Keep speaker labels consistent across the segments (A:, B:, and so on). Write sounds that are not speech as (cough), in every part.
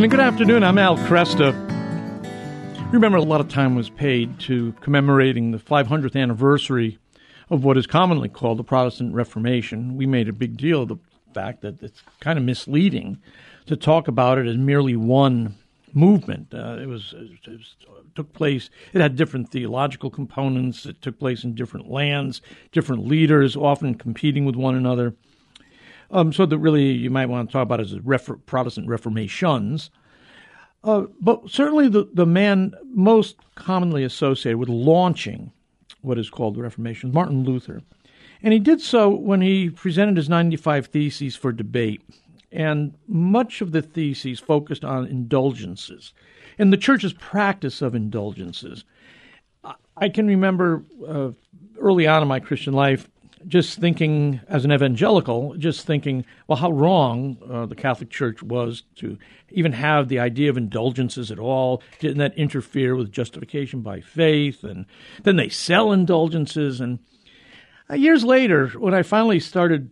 A: And good afternoon. I'm Al Kresta. Remember, a lot of time was paid to commemorating the 500th anniversary of what is commonly called the Protestant Reformation. We made a big deal of the fact that it's kind of misleading to talk about it as merely one movement. Uh, it, was, it, was, took place. It had different theological components. It took place in different lands, different leaders, often competing with one another. Um, so that really you might want to talk about it as Refer- Protestant Reformations. Uh, but certainly the, the man most commonly associated with launching what is called the Reformation is Martin Luther. And he did so when he presented his 95 Theses for debate. And much of the theses focused on indulgences and the church's practice of indulgences. I can remember uh, early on in my Christian life just thinking, as an evangelical, just thinking, well, how wrong uh, the Catholic Church was to even have the idea of indulgences at all. Didn't that interfere with justification by faith? And then they sell indulgences. And uh, years later, when I finally started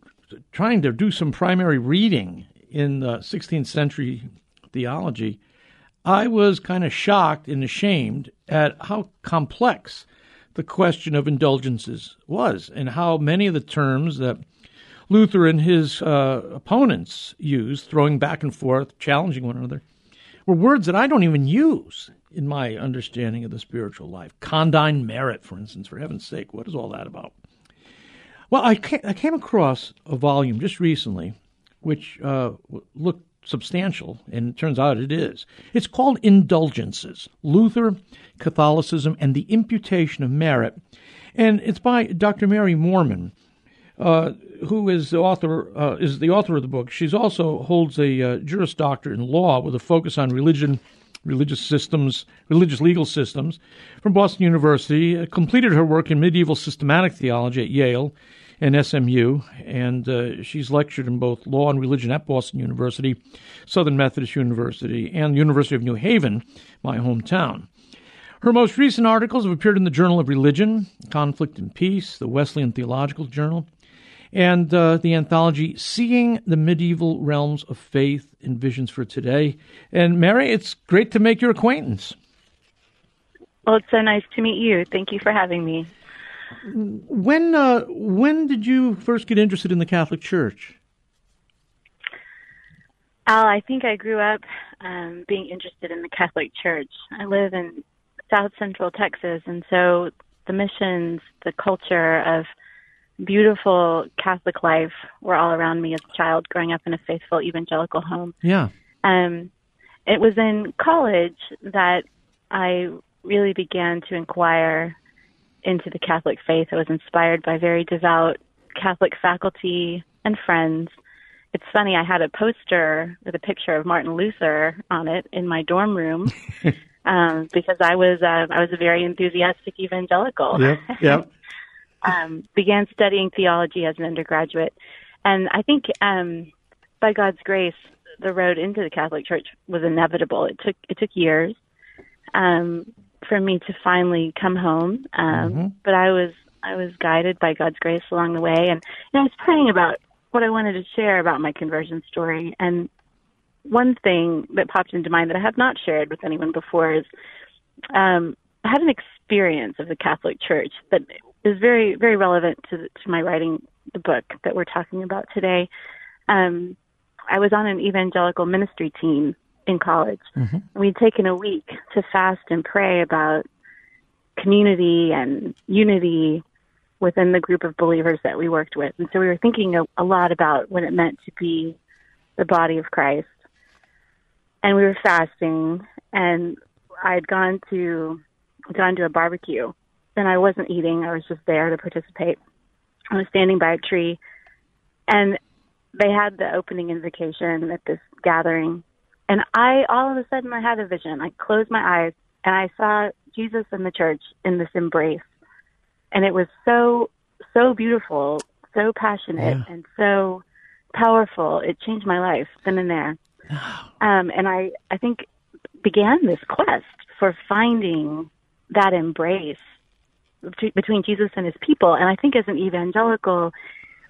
A: trying to do some primary reading in uh, 16th century theology, I was kind of shocked and ashamed at how complex the question of indulgences was and how many of the terms that Luther and his uh, opponents used, throwing back and forth, challenging one another, were words that I don't even use in my understanding of the spiritual life. Condign merit, for instance, for heaven's sake, what is all that about? Well, I came, I came across a volume just recently which uh, looked substantial, and it turns out it is. It's called Indulgences Luther, Catholicism, and the Imputation of Merit. And it's by Dr. Mary Moorman. Uh, who is the author uh, is the author of the book. She's also holds a uh, Juris Doctor in law with a focus on religion, religious systems, religious legal systems from Boston University. Completed her work in medieval systematic theology at Yale and SMU, and uh, she's lectured in both law and religion at Boston University, Southern Methodist University, and the University of New Haven, my hometown. Her most recent articles have appeared in the Journal of Religion, Conflict and Peace, the Wesleyan Theological Journal, and uh, the anthology Seeing the Medieval Realms of Faith and Visions for Today. And Mary, it's great to make your acquaintance.
B: Well, it's so nice to meet you. Thank you for having me.
A: When uh, when did you first get interested in the Catholic Church?
B: Al, I think I grew up um, being interested in the Catholic Church. I live in South Central Texas, and so the missions, the culture of beautiful Catholic life were all around me as a child growing up in a faithful evangelical home.
A: Yeah.
B: Um, it was in college that I really began to inquire into the Catholic faith. I was inspired by very devout Catholic faculty and friends. It's funny, I had a poster with a picture of Martin Luther on it in my dorm room (laughs) um, because I was uh, I was a very enthusiastic evangelical.
A: Yep, yep. (laughs)
B: um, began studying theology as an undergraduate, and I think um, by God's grace, the road into the Catholic Church was inevitable. It took it took years, um, for me to finally come home. Um, mm-hmm. But I was I was guided by God's grace along the way, and, and I was praying about what I wanted to share about my conversion story. And one thing that popped into mind that I have not shared with anyone before is um, I had an experience of the Catholic Church that is very very relevant to to my writing the book that we're talking about today. Um, I was on an evangelical ministry team in college. Mm-hmm. We'd taken a week to fast and pray about community and unity within the group of believers that we worked with. And so we were thinking a, a lot about what it meant to be the body of Christ. And we were fasting and I'd gone to gone to a barbecue and I wasn't eating, I was just there to participate. I was standing by a tree and they had the opening invocation at this gathering and I, all of a sudden, I had a vision. I closed my eyes and I saw Jesus and the church in this embrace. And it was so, so beautiful, so passionate, yeah. and so powerful. It changed my life then and there. (sighs) Um, and I, I think began this quest for finding that embrace between Jesus and his people. And I think as an evangelical,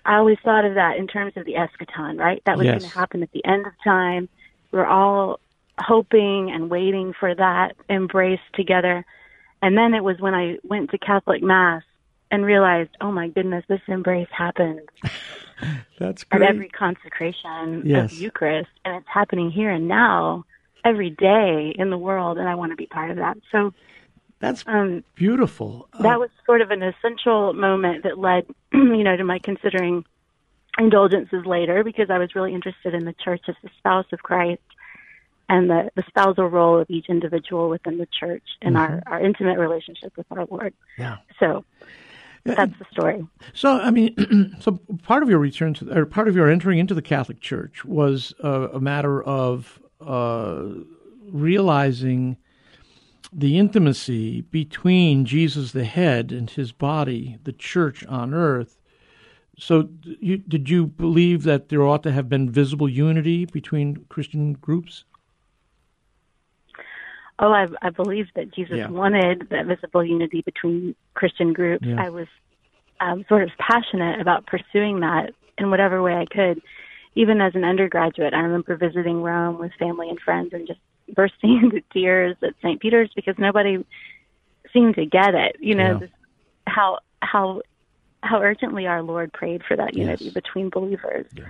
B: I always thought of that in terms of the eschaton, right? That was
A: yes.
B: going to happen at the end of time we're all hoping and waiting for that embrace together. And then it was when I went to Catholic Mass and realized, oh my goodness, this embrace happened. (laughs)
A: That's great.
B: At every consecration
A: yes.
B: of Eucharist. And it's happening here and now, every day in the world. And I want to be part of that. So
A: that's um, beautiful.
B: That uh, was sort of an essential moment that led, (clears throat) you know, to my considering indulgences later because I was really interested in the church as the spouse of Christ and the, the spousal role of each individual within the church and mm-hmm. our, our intimate relationship with our Lord.
A: Yeah.
B: So that's the story.
A: So, I mean, (clears throat) so part of your return to, or part of your entering into the Catholic Church was uh, a matter of uh, realizing the intimacy between Jesus the head and his body, the church on earth. So, you, did you believe that there ought to have been visible unity between Christian groups?
B: Oh, I, I believe that Jesus yeah. wanted that visible unity between Christian groups. Yeah. I was um, sort of passionate about pursuing that in whatever way I could. Even as an undergraduate, I remember visiting Rome with family and friends and just bursting (laughs) into tears at St. Peter's because nobody seemed to get it. You know, yeah. this, how how how urgently our Lord prayed for that unity yes. between believers, yeah.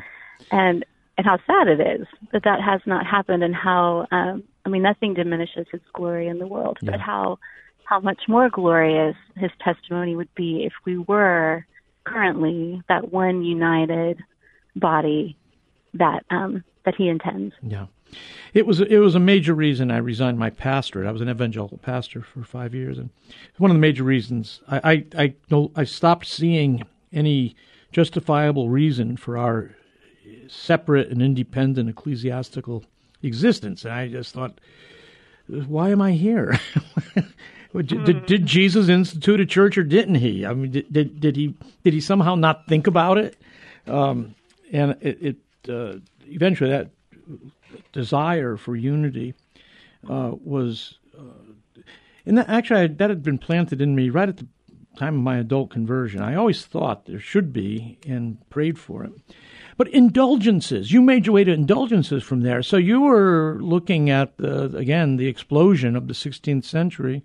B: and and how sad it is that that has not happened, and how um, I mean, nothing diminishes His glory in the world, yeah. but how how much more glorious His testimony would be if we were currently that one united body that um, that He intends.
A: Yeah. It was it was a major reason I resigned my pastorate. I was an evangelical pastor for five years, and one of the major reasons I I I, I stopped seeing any justifiable reason for our separate and independent ecclesiastical existence, and I just thought, why am I here? (laughs) did, did, Jesus institute a church or didn't he? I mean, did, did, did he did he somehow not think about it? Um, and it, it uh, eventually that desire for unity uh, was, uh, and that, actually I, that had been planted in me right at the time of my adult conversion. I always thought there should be and prayed for it. But indulgences, you made your way to indulgences from there. So you were looking at, again, the explosion of the 16th century.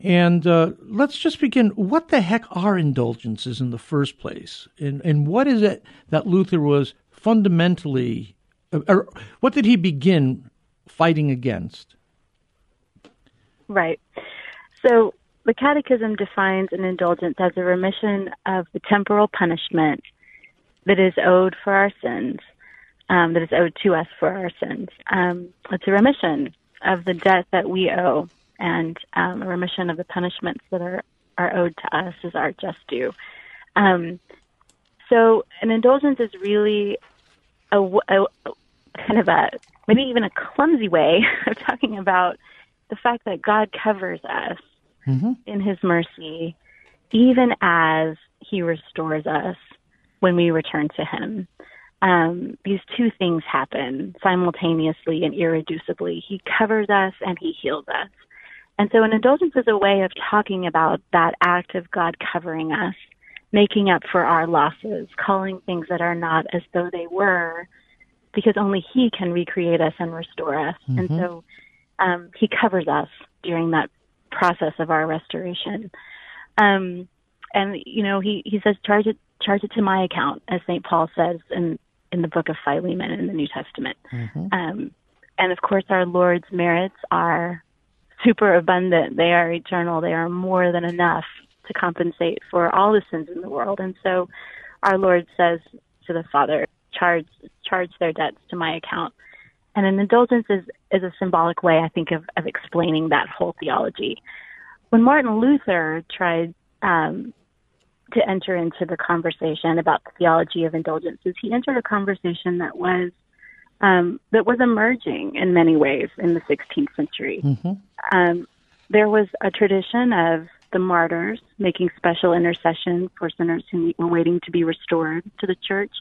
A: And uh, let's just begin. What the heck are indulgences in the first place? And, and what is it that Luther was fundamentally or what did he begin fighting against?
B: Right. So the Catechism defines an indulgence as a remission of the temporal punishment that is owed for our sins, um, that is owed to us for our sins. Um, it's a remission of the debt that we owe and um, a remission of the punishments that are, are owed to us as our just due. Um, so an indulgence is really a, a, kind of a maybe even a clumsy way (laughs) of talking about the fact that God covers us mm-hmm. in His mercy, even as He restores us when we return to Him. Um, these two things happen simultaneously and irreducibly. He covers us and He heals us. And so an indulgence is a way of talking about that act of God covering us, making up for our losses, calling things that are not as though they were, because only He can recreate us and restore us. Mm-hmm. And so um, He covers us during that process of our restoration. Um, and you know, He He says, charge it charge it to my account, as Saint Paul says in in the book of Philemon in the New Testament. Mm-hmm. Um, and of course, our Lord's merits are super abundant. They are eternal. They are more than enough to compensate for all the sins in the world. And so, our Lord says to the Father, charge charge their debts to my account. And an indulgence is, is a symbolic way, I think, of, of explaining that whole theology. When Martin Luther tried um, to enter into the conversation about the theology of indulgences, he entered a conversation that was um, that was emerging in many ways in the 16th century. Mm-hmm. Um, there was a tradition of the martyrs making special intercession for sinners who were waiting to be restored to the church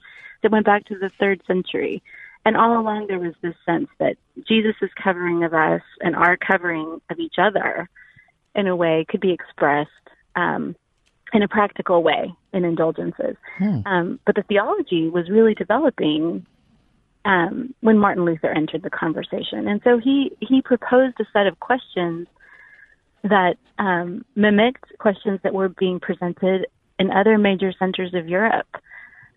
B: that went back to the third century. And all along there was this sense that Jesus' covering of us and our covering of each other in a way could be expressed um, in a practical way in indulgences. Hmm. Um, but the theology was really developing um, when Martin Luther entered the conversation. And so he, he proposed a set of questions that um, mimicked questions that were being presented in other major centers of Europe.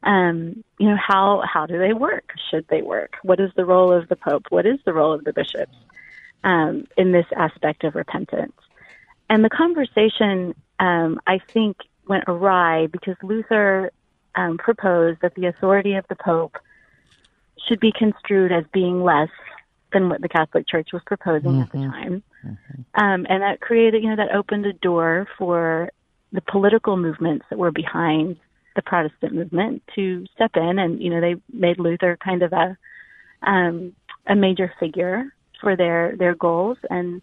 B: Um, you know, how how do they work? Should they work? What is the role of the Pope? What is the role of the bishops um, in this aspect of repentance? And the conversation, um, I think, went awry because Luther um, proposed that the authority of the Pope should be construed as being less than what the Catholic Church was proposing mm-hmm. at the mm-hmm. time. Mm-hmm. Um, and that created, you know, that opened a door for the political movements that were behind the Protestant movement to step in, and you know, they made Luther kind of a um, a major figure for their their goals, and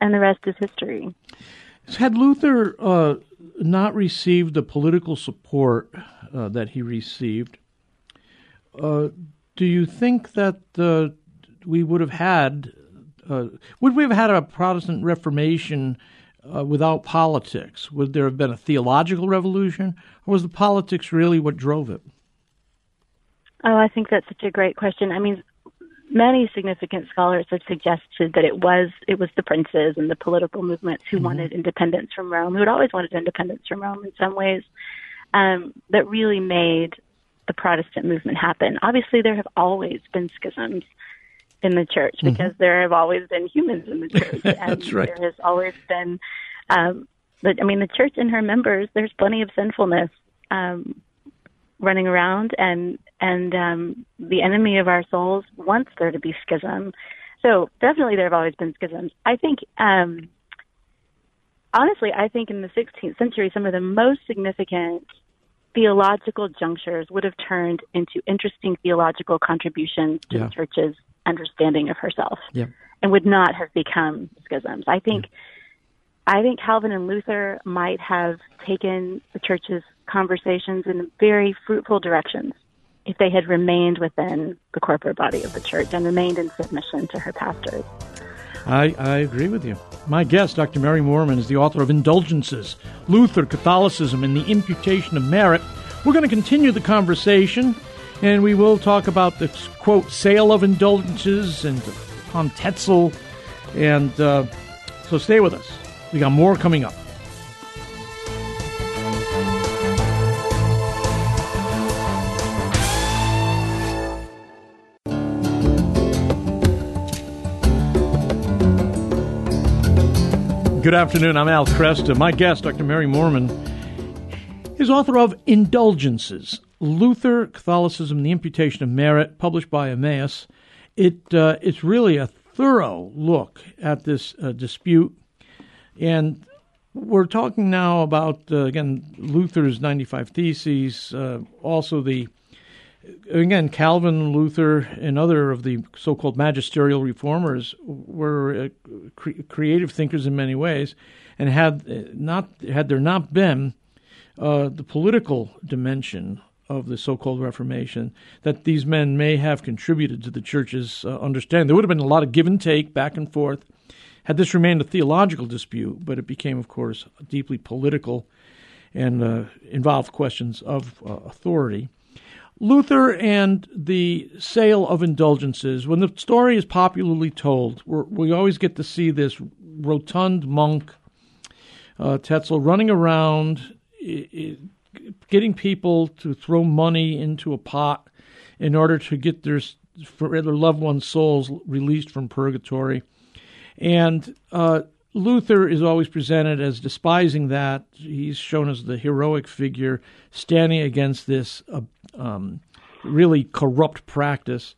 B: and the rest is history.
A: Had Luther uh, not received the political support uh, that he received, uh, do you think that uh, we would have had uh, would we have had a Protestant Reformation uh, without politics? Would there have been a theological revolution, or was the politics really what drove it?
B: Oh, I think that's such a great question. I mean, many significant scholars have suggested that it was it was the princes and the political movements who mm-hmm. wanted independence from Rome, who had always wanted independence from Rome in some ways, um, that really made the Protestant movement happen. Obviously, there have always been schisms in the church mm-hmm. because mm-hmm. there have always been humans in the (laughs) church.
A: That's right.
B: There has always been, um, but I mean, the church and her members. There's plenty of sinfulness um, running around, and and um, the enemy of our souls wants there to be schism. So definitely, there have always been schisms. I think. Um, honestly, I think in the 16th century, some of the most significant theological junctures would have turned into interesting theological contributions to yeah. the church's understanding of herself
A: yeah.
B: and would not have become schisms. I think yeah. I think Calvin and Luther might have taken the church's conversations in very fruitful directions if they had remained within the corporate body of the church and remained in submission to her pastors.
A: I, I agree with you. My guest, Dr. Mary Moorman, is the author of Indulgences Luther, Catholicism, and the Imputation of Merit. We're going to continue the conversation, and we will talk about the quote sale of indulgences and on Tetzel. And uh, so stay with us. We got more coming up. Good afternoon. I'm Al Kresta. My guest, Dr. Mary Moorman, is author of Indulgences Luther, Catholicism, the Imputation of Merit, published by Emmaus. It, uh, it's really a thorough look at this uh, dispute. And we're talking now about, uh, again, Luther's 95 Theses, uh, also the again, Calvin, Luther, and other of the so-called magisterial reformers were uh, cre- creative thinkers in many ways, and had uh, not had there not been uh, the political dimension of the so-called Reformation, that these men may have contributed to the church's uh, understanding. There would have been a lot of give and take, back and forth, had this remained a theological dispute, but it became, of course, deeply political and uh, involved questions of uh, authority. Luther and the sale of indulgences, when the story is popularly told, we always get to see this rotund monk, uh, Tetzel, running around, getting people to throw money into a pot in order to get their, their loved ones' souls released from purgatory. And uh, Luther is always presented as despising that. He's shown as the heroic figure standing against this uh, um, really corrupt practice.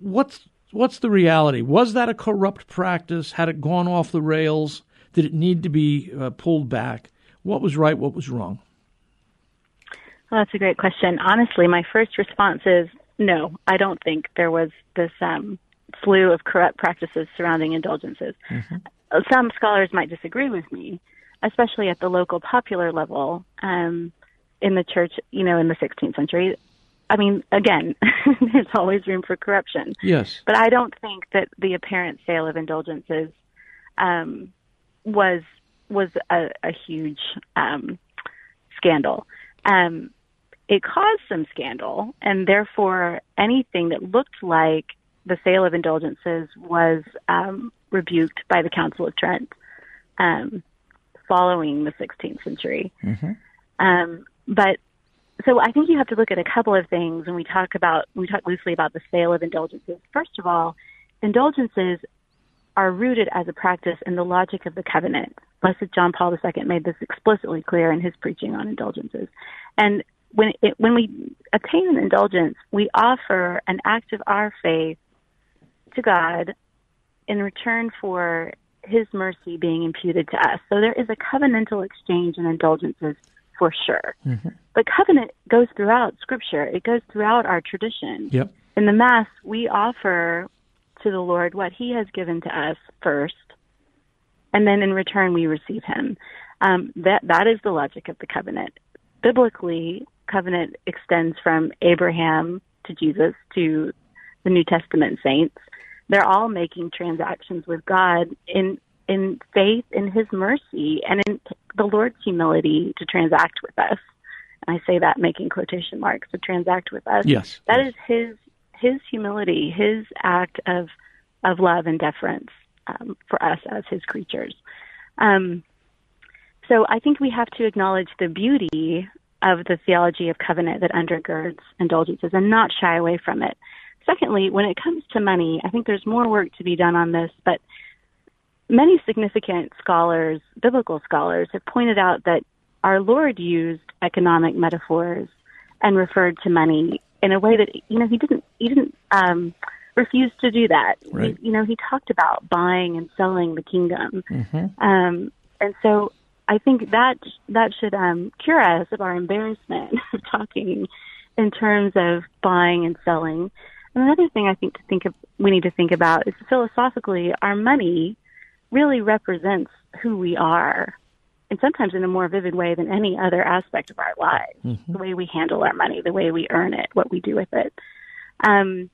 A: What's what's the reality? Was that a corrupt practice? Had it gone off the rails? Did it need to be uh, pulled back? What was right? What was wrong?
B: Well, that's a great question. Honestly, my first response is no. I don't think there was this um, slew of corrupt practices surrounding indulgences. Mm-hmm. Some scholars might disagree with me, especially at the local popular level um, in the church, you know, in the 16th century. I mean, again, (laughs) there's always room for corruption.
A: Yes.
B: But I don't think that the apparent sale of indulgences um, was was a, a huge um, scandal. Um, it caused some scandal, and therefore anything that looked like the sale of indulgences was um, rebuked by the Council of Trent um, following the 16th century. Mm-hmm. Um, but so I think you have to look at a couple of things when we talk about when we talk loosely about the sale of indulgences. First of all, indulgences are rooted as a practice in the logic of the covenant. Blessed John Paul II made this explicitly clear in his preaching on indulgences. And when it, when we obtain an indulgence, we offer an act of our faith to God in return for His mercy being imputed to us. So there is a covenantal exchange in indulgences for sure. Mm-hmm. But covenant goes throughout Scripture. It goes throughout our tradition.
A: Yep.
B: In the Mass, we offer to the Lord what He has given to us first, and then in return we receive Him. Um, that that is the logic of the covenant. Biblically, covenant extends from Abraham to Jesus to the New Testament saints. They're all making transactions with God in in faith in His mercy and in the Lord's humility to transact with us. And I say that making quotation marks to transact with us.
A: Yes,
B: that
A: yes.
B: is His his humility, his act of of love and deference um, for us as his creatures. Um, so I think we have to acknowledge the beauty of the theology of covenant that undergirds indulgences and not shy away from it. Secondly, when it comes to money, I think there's more work to be done on this, but many significant scholars, biblical scholars, have pointed out that our Lord used economic metaphors and referred to money in a way that you know he didn't he didn't um, refuse to do that.
A: Right.
B: You know, he talked about buying and selling the kingdom,
A: mm-hmm.
B: um, and so I think that that should um, cure us of our embarrassment (laughs) of talking in terms of buying and selling. And another thing I think to think of we need to think about is philosophically, our money really represents who we are and sometimes in a more vivid way than any other aspect of our lives. Mm-hmm. The way we handle our money, the way we earn it, what we do with it. Um,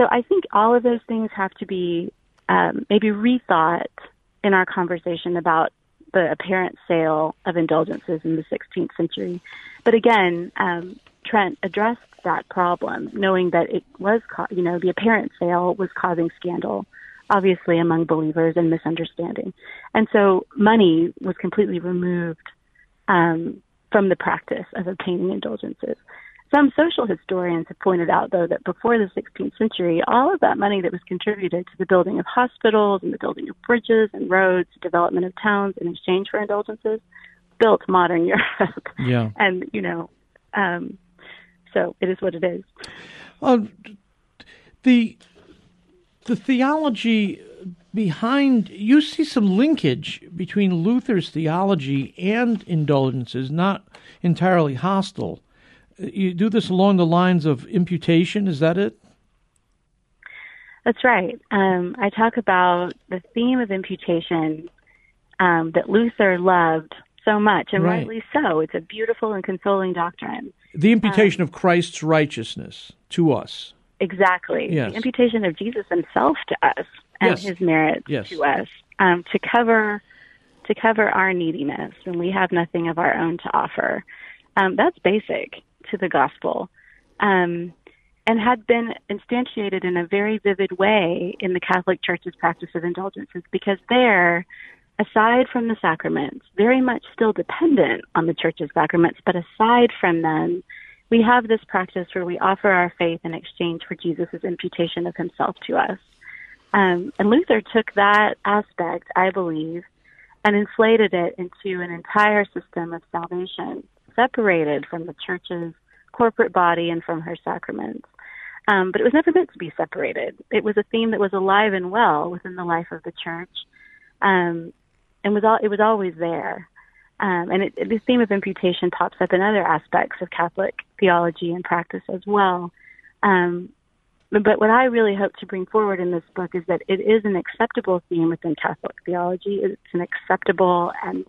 B: so I think all of those things have to be um, maybe rethought in our conversation about the apparent sale of indulgences in the 16th century. But again, um, Trent addressed that problem, knowing that it was, you know, the apparent sale was causing scandal obviously among believers and misunderstanding. And so money was completely removed um, from the practice of obtaining indulgences. Some social historians have pointed out, though, that before the 16th century, all of that money that was contributed to the building of hospitals and the building of bridges and roads, development of towns in exchange for indulgences, built modern (laughs) Europe.
A: Yeah.
B: and, you know, um, so it is what it is.
A: Uh, the the theology behind you see some linkage between Luther's theology and indulgences, not entirely hostile. You do this along the lines of imputation, is that it?
B: That's right. Um, I talk about the theme of imputation um, that Luther loved so much, and
A: right.
B: rightly so. It's a beautiful and consoling doctrine.
A: The imputation um, of Christ's righteousness to us.
B: Exactly.
A: Yes.
B: The imputation of Jesus himself to us and
A: yes.
B: his merits
A: yes.
B: to us um, to cover to cover our neediness when we have nothing of our own to offer. Um, that's basic to the gospel. Um, and had been instantiated in a very vivid way in the Catholic Church's practice of indulgences because there, aside from the sacraments, very much still dependent on the Church's sacraments, but aside from them, we have this practice where we offer our faith in exchange for Jesus' imputation of himself to us. Um, and Luther took that aspect, I believe, and inflated it into an entire system of salvation, separated from the church's corporate body and from her sacraments. Um, but it was never meant to be separated. It was a theme that was alive and well within the life of the church, um, and was all, it was always there. Um, and it, the theme of imputation pops up in other aspects of Catholic theology and practice as well. Um, but what I really hope to bring forward in this book is that it is an acceptable theme within Catholic theology. It's an acceptable and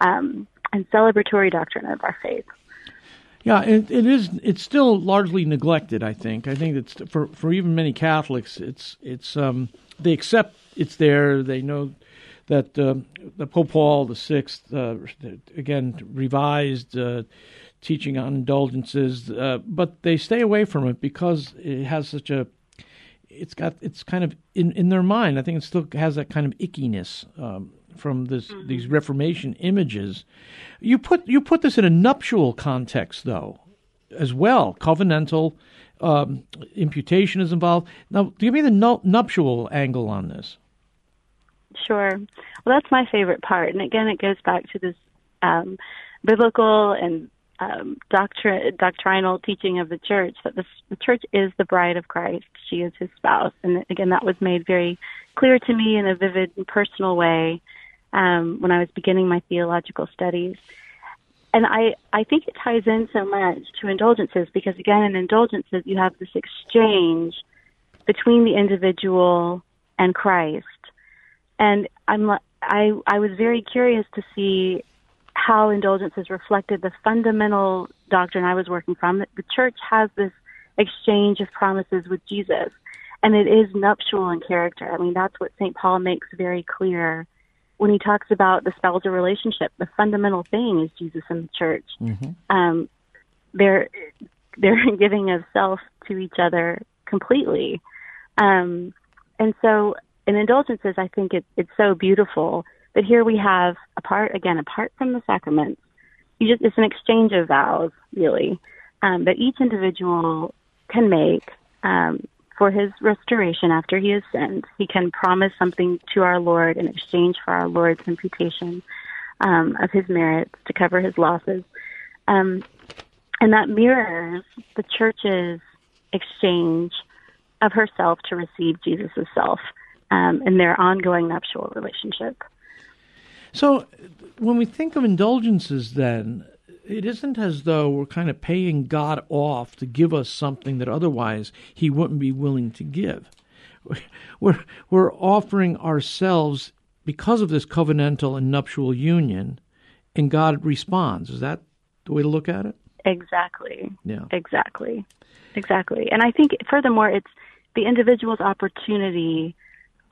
B: um, and celebratory doctrine of our faith.
A: Yeah, it, it is. It's still largely neglected. I think. I think it's for for even many Catholics. It's it's um, they accept it's there. They know that uh, the Pope Paul the Sixth uh, again revised uh, teaching on indulgences, uh, but they stay away from it because it has such a it's got it's kind of in in their mind. I think it still has that kind of ickiness um, from this mm-hmm. these Reformation images. You put you put this in a nuptial context though, as well. Covenantal um, imputation is involved. Now, give me the nuptial angle on this.
B: Sure. Well, that's my favorite part, and again, it goes back to this um, biblical and um, doctri- doctrinal teaching of the church that the, the church is the bride of Christ. She is his spouse. And again, that was made very clear to me in a vivid and personal way um, when I was beginning my theological studies. And I, I think it ties in so much to indulgences because, again, in indulgences, you have this exchange between the individual and Christ. And I'm, I, I was very curious to see how indulgences reflected the fundamental doctrine I was working from. The church has this exchange of promises with Jesus, and it is nuptial in character. I mean, that's what St. Paul makes very clear when he talks about the spousal relationship. The fundamental thing is Jesus and the church. Mm-hmm. Um, they're they're (laughs) giving of self to each other completely, um, and so in indulgences, I think it, it's so beautiful but here we have apart again, apart from the sacraments, you just it's an exchange of vows, really, um, that each individual can make um, for his restoration after he has sinned. He can promise something to our Lord in exchange for our Lord's imputation um, of his merits to cover his losses. Um, and that mirrors the church's exchange of herself to receive Jesus' self um, in their ongoing nuptial relationship.
A: So when we think of indulgences, then, it isn't as though we're kind of paying God off to give us something that otherwise He wouldn't be willing to give. (laughs) We're, we're offering ourselves because of this covenantal and nuptial union, and God responds. Is that the way to look at it?
B: Exactly. Yeah. Exactly. Exactly. And I think, furthermore, it's the individual's opportunity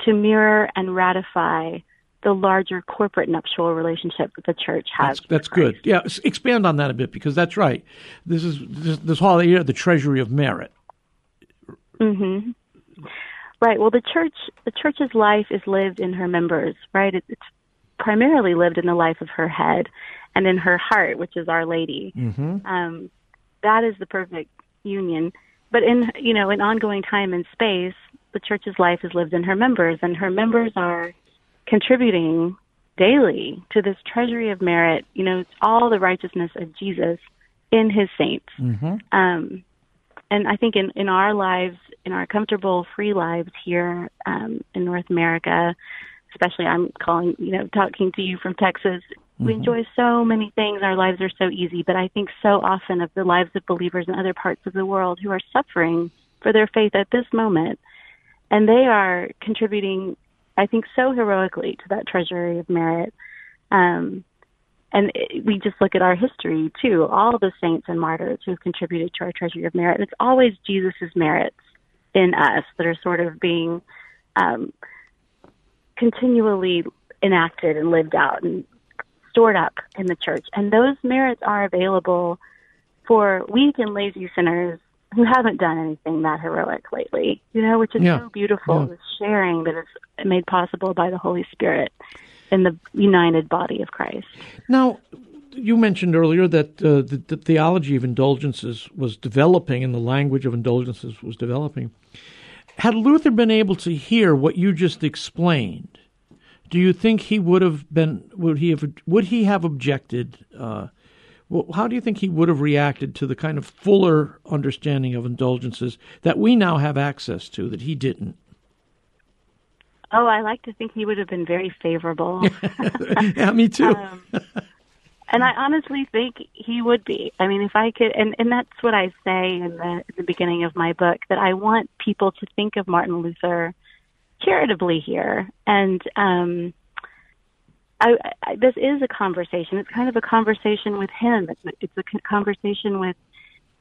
B: to mirror and ratify the larger corporate nuptial relationship that the church has.
A: That's, that's good. Yeah, expand on that a bit because that's right. This is this, this whole idea of the treasury of merit.
B: Mm-hmm. Right. Well, the church, the church's life is lived in her members. Right. It, it's primarily lived in the life of her head and in her heart, which is Our Lady. Mm-hmm. Um, that is the perfect union. But in you know in ongoing time and space, the church's life is lived in her members, and her members are contributing daily to this treasury of merit. You know, it's all the righteousness of Jesus in his saints. Mm-hmm. Um, and I think in, in our lives, in our comfortable, free lives here um, in North America, especially I'm calling, you know, talking to you from Texas, mm-hmm. we enjoy so many things. Our lives are so easy, but I think so often of the lives of believers in other parts of the world who are suffering for their faith at this moment. And they are contributing I think, so heroically to that treasury of merit. Um, and it, we just look at our history too, all the saints and martyrs who have contributed to our treasury of merit. It's always Jesus' merits in us that are sort of being um, continually enacted and lived out and stored up in the church. And those merits are available for weak and lazy sinners who haven't done anything that heroic lately, you know, which is yeah. so beautiful, yeah. the sharing that is made possible by the Holy Spirit in the united body of Christ.
A: Now, you mentioned earlier that uh, the, the, theology of indulgences was developing and the language of indulgences was developing. Had Luther been able to hear what you just explained, do you think he would have been would he have would he have objected uh, well, how do you think he would have reacted to the kind of fuller understanding of indulgences that we now have access to that he didn't?
B: Oh, I like to think he would have been very favorable. (laughs)
A: yeah, me too. um,
B: and I honestly think he would be. I mean, if I could, and, and that's what I say in the, in the beginning of my book, that I want people to think of Martin Luther charitably here. And um, I, I, this is a conversation. It's kind of a conversation with him. It's a, it's a conversation with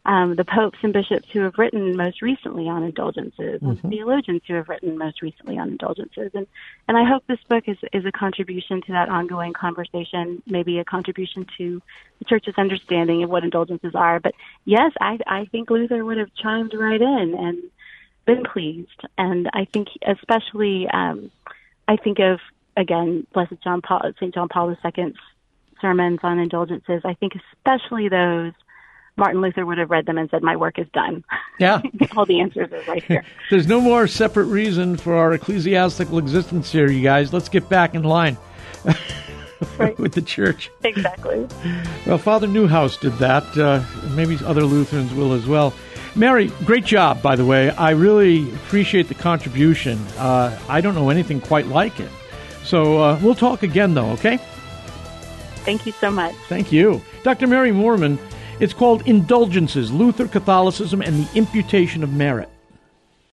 B: um, the popes and bishops who have written most recently on indulgences, mm-hmm. and theologians who have written most recently on indulgences, and and I hope this book is is a contribution to that ongoing conversation, maybe a contribution to the church's understanding of what indulgences are. But yes, I I think Luther would have chimed right in and been pleased, and I think especially um, I think of again Blessed John Paul St. John Paul II's sermons on indulgences. I think especially those Martin Luther would have read them and said, "My work is done." (laughs)
A: Yeah,
B: all the answers are right here. (laughs)
A: There's no more separate reason for our ecclesiastical existence here, you guys. Let's get back in line (laughs) right. with the church.
B: Exactly.
A: Well, Father Neuhaus did that. Uh, maybe other Lutherans will as well. Mary, great job, by the way. I really appreciate the contribution. Uh, I don't know anything quite like it. So uh, we'll talk again, though, okay?
B: Thank you so much.
A: Thank you. Dr. Mary Moorman it's called Indulgences Luther, Catholicism, and the Imputation of Merit.